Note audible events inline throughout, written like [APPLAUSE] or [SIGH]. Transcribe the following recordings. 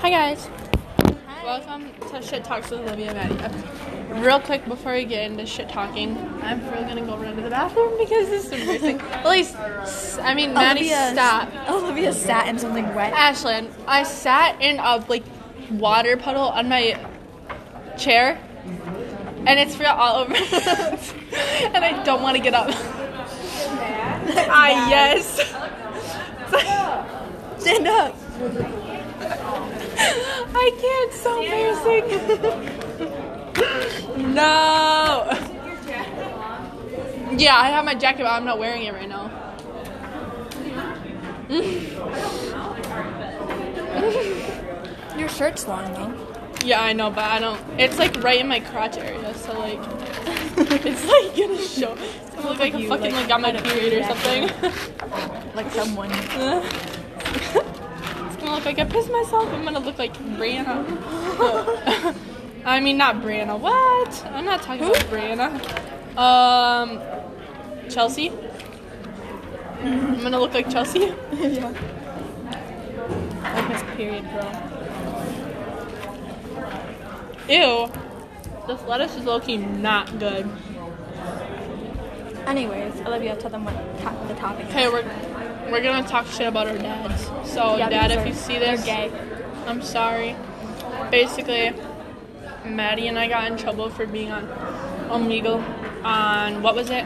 Hi guys. Welcome to Shit Talks with Olivia and Maddie. Real quick before we get into shit talking, I'm really gonna go run to the bathroom because this is embarrassing. [LAUGHS] At least, I mean, Maddie, Olivia- stop. Olivia sat in something wet. Ashlyn, I sat in a like water puddle on my chair, and it's real all over, [LAUGHS] and I don't want to get up. [LAUGHS] ah yes. Stand up. I can't. So embarrassing. [LAUGHS] no. Yeah, I have my jacket, but I'm not wearing it right now. Your shirt's long though. Yeah, I know, but I don't. It's like right in my crotch area, so like, [LAUGHS] it's like gonna show. It's gonna look like a You, fucking like, like got my period or something. Like someone. [LAUGHS] Uh, Gonna look like I pissed myself. I'm gonna look like Brianna. [LAUGHS] I mean, not Brianna. What? I'm not talking about Brianna. Um, Chelsea. I'm gonna look like Chelsea. [LAUGHS] yeah. Like Period Girl. Ew. This lettuce is low-key not good. Anyways, Olivia, tell them what to- the topic is. Okay, we're we're gonna talk shit about our dads. So, Yeah, dad, if you see this, gay. I'm sorry. Basically, Maddie and I got in trouble for being on Omegle on what was it?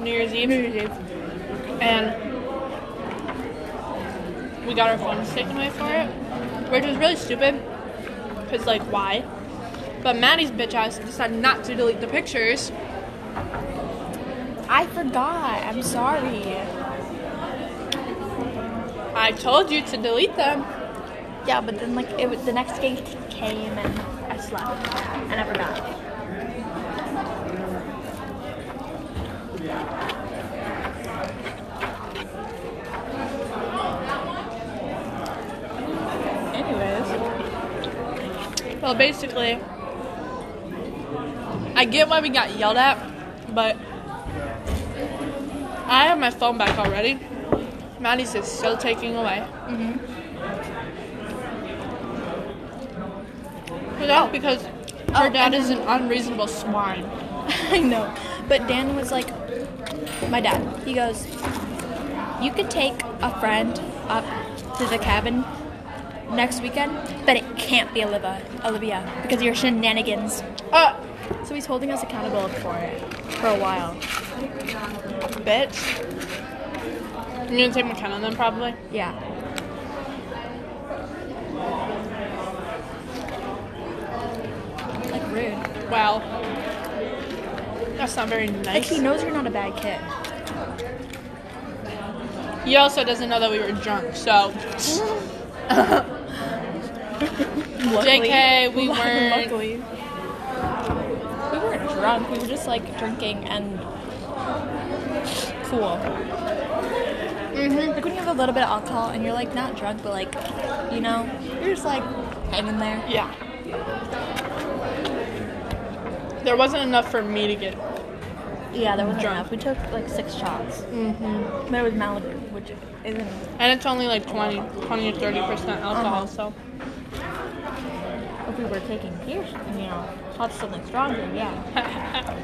New Year's Eve. New Year's Eve. And we got our phones taken away for it, which was really stupid. Cause like why? But Maddie's bitch ass decided not to delete the pictures. I forgot. I'm sorry. I told you to delete them. Yeah, but then like it was, the next day came and I slept and I forgot. Anyways, Well, basically, I get why we got yelled at, but I have my phone back already. Maddie's is still taking away. Mm-hmm. That's because her Oh, dad is an unreasonable swine. [LAUGHS] I know. But Dan was like, my dad, he goes, you could take a friend up to the cabin next weekend, but it can't be Olivia, Olivia because of your shenanigans. Uh, So he's holding us accountable for it for a while. bitch. You're gonna take McKenna then, probably? Yeah. Like rude. Wow. That's not very nice. Like he knows you're not a bad kid. He also doesn't know that we were drunk, so. [LAUGHS] JK, we [LAUGHS] weren't. Luckily. We weren't drunk. We were just like drinking and cool. Mm-hmm. Like when you have a little bit of alcohol and you're like not drunk, but like, you know, you're just like hanging there. Yeah. There wasn't enough for me to get. Yeah, there wasn't Drunk. enough. We took like six shots. Mm-hmm. But it was Malibu, which isn't. And it's only like 20, 20 to 30% alcohol, Uh-huh. so. If we were taking beer, you know, shots something stronger, yeah. [LAUGHS]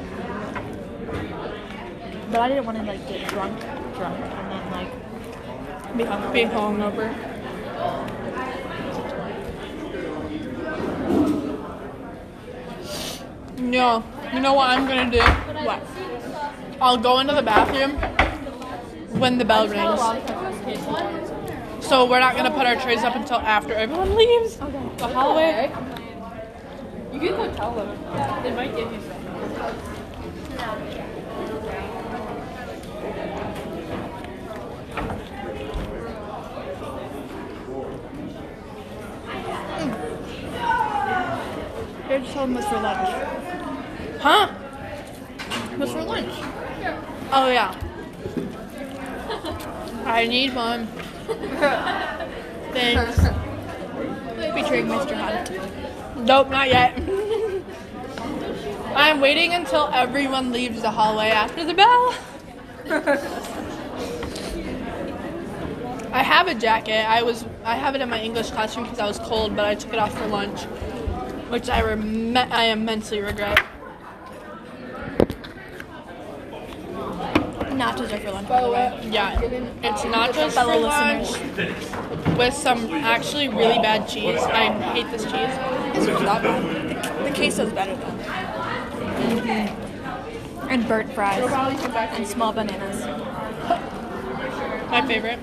But I didn't want to like get drunk, drunk, and then like be. Be hungover. No. You know what I'm gonna do? What? I'll go into the bathroom when the bell rings. So we're not gonna put our trays up until after everyone [LAUGHS] leaves okay. the hallway. You can go tell them. They might give you some. Here, just tell them what's for lunch. Huh? What's for lunch? Oh yeah. [LAUGHS] I need one. [LAUGHS] Thanks. Featuring Mr. Hunt. Nope, not yet. [LAUGHS] I'm waiting until everyone leaves the hallway after the bell. I have a jacket. I was I have it in my English classroom because I was cold, but I took it off for lunch, which I rem- I immensely regret. Nachos are for lunch, by the way. Yeah, it's nachos for lunch with some actually really bad cheese. I hate this cheese. It's not that bad. The, the queso's better though. And burnt fries. And small bananas. My favorite.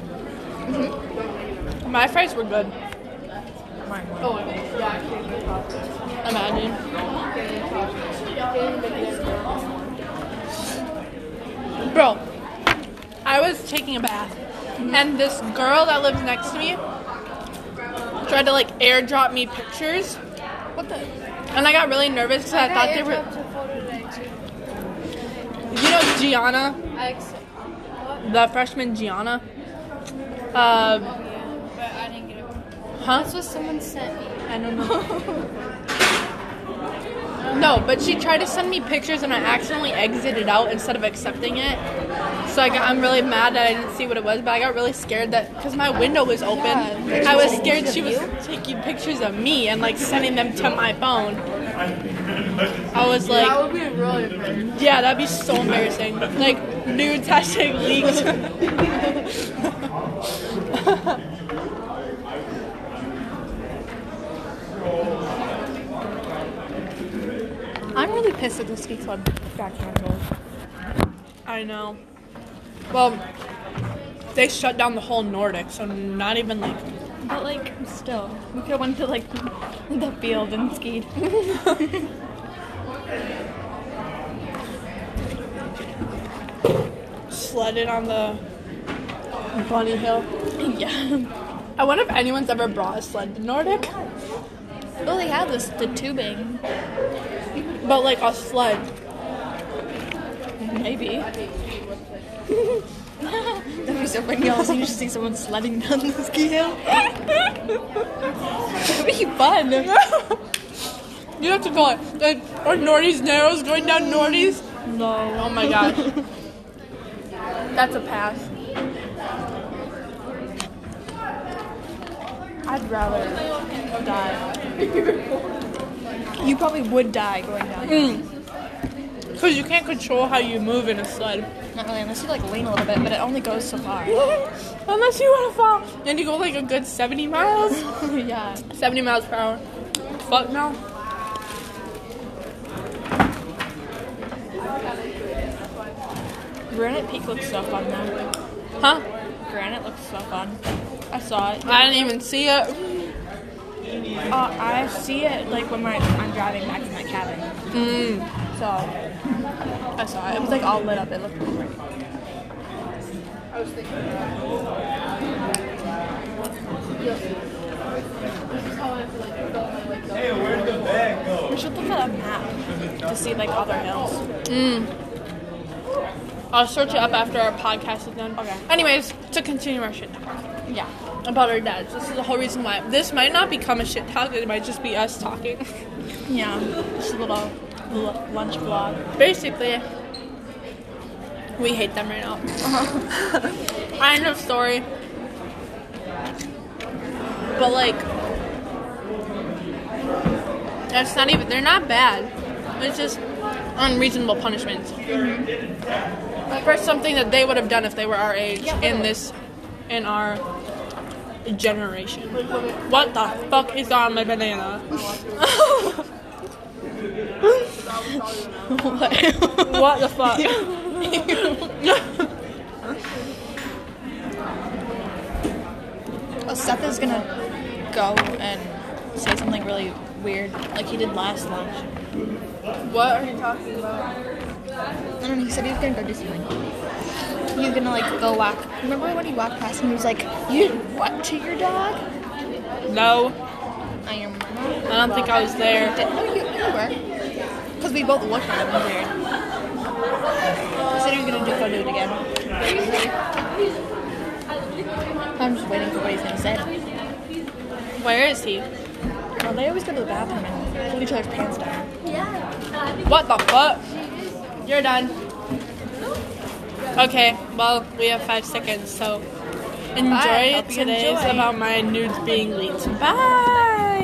My fries were good. Oh, yeah. Imagine. Bro, I was taking a bath, and this girl that lives next to me tried to like airdrop me pictures, What the? and I got really nervous because I thought they were. You know Gianna, I the freshman Gianna. Uh, But I didn't get it. Huh? That's what someone sent me. I don't know. [LAUGHS] No, but she tried to send me pictures and I accidentally exited out instead of accepting it. So I got, I'm really mad that I didn't see what it was, but I got really scared that because my window was open, Yeah, I was scared she was you? taking pictures of me and like sending them to my phone. I was like, that would be really embarrassing. yeah, that'd be so embarrassing. Like nudes hashtag leaked. [LAUGHS] [LAUGHS] I'm really pissed at the ski club got canceled. I know. Well, they shut down the whole Nordic, so not even like But like, still, we could have went to like [LAUGHS] the field and skied. sledded on the bunny hill. [LAUGHS] yeah. I wonder if anyone's ever brought a sled to Nordic, Well, they have this the tubing. But like a sled. Maybe. [LAUGHS] That'd be so funny. Also, you should see someone sledding down the ski hill. That'd be fun. [LAUGHS] You have to go like, like or Nordy's Narrows going down Nordy's. No. Oh my gosh, [LAUGHS] that's a pass. I'd rather die. You probably would die going down. Mm. Because you can't control how you move in a sled. Not really, unless you like lean a little bit, but it only goes so far. [LAUGHS] Unless you want to fall. Then you go like a good 70 miles. [LAUGHS] yeah. 70 miles per hour. Fuck no. Granite Peak looks so fun though. Huh? Granite looks so fun. I saw it. I didn't even see it. Uh, I see it like when my, I'm driving back to my cabin. Mm. So I saw it. It was like all lit up. It looked really great. We should look at a map to see like other hills. I'll search it up after our podcast is done. Okay. Anyways, to continue our shit talk Yeah. About our dads. This is the whole reason why this might not become a shit talk. It might just be us talking. Yeah. Just a little l- lunch vlog. Basically, we hate them right now. Uh-huh. End of story. But like, that's not even. They're not bad. It's just unreasonable punishments for something that they would have done if they were our age Yeah, in this, in our generation. What the fuck is on my banana? [LAUGHS] what the fuck? Well, [LAUGHS] oh, Seth is gonna go and say something really weird, like he did last lunch. what are you talking about? I don't know. He said he was gonna go do something. He was gonna like go walk. Remember when he walked past and he was like, "You did what to your dog?" No, I am. I don't think I was there. Did, no, you, you were. Because we both looked at him weird. He said he was gonna do, go do it again. I'm just waiting for what he's gonna say. Where is he? Well, they always go to the bathroom and pull each other's pants down. Yeah. What the fuck? You're done. Okay, well, we have five seconds, so enjoy Bye. Today's enjoy. about my nudes being leaked. Bye.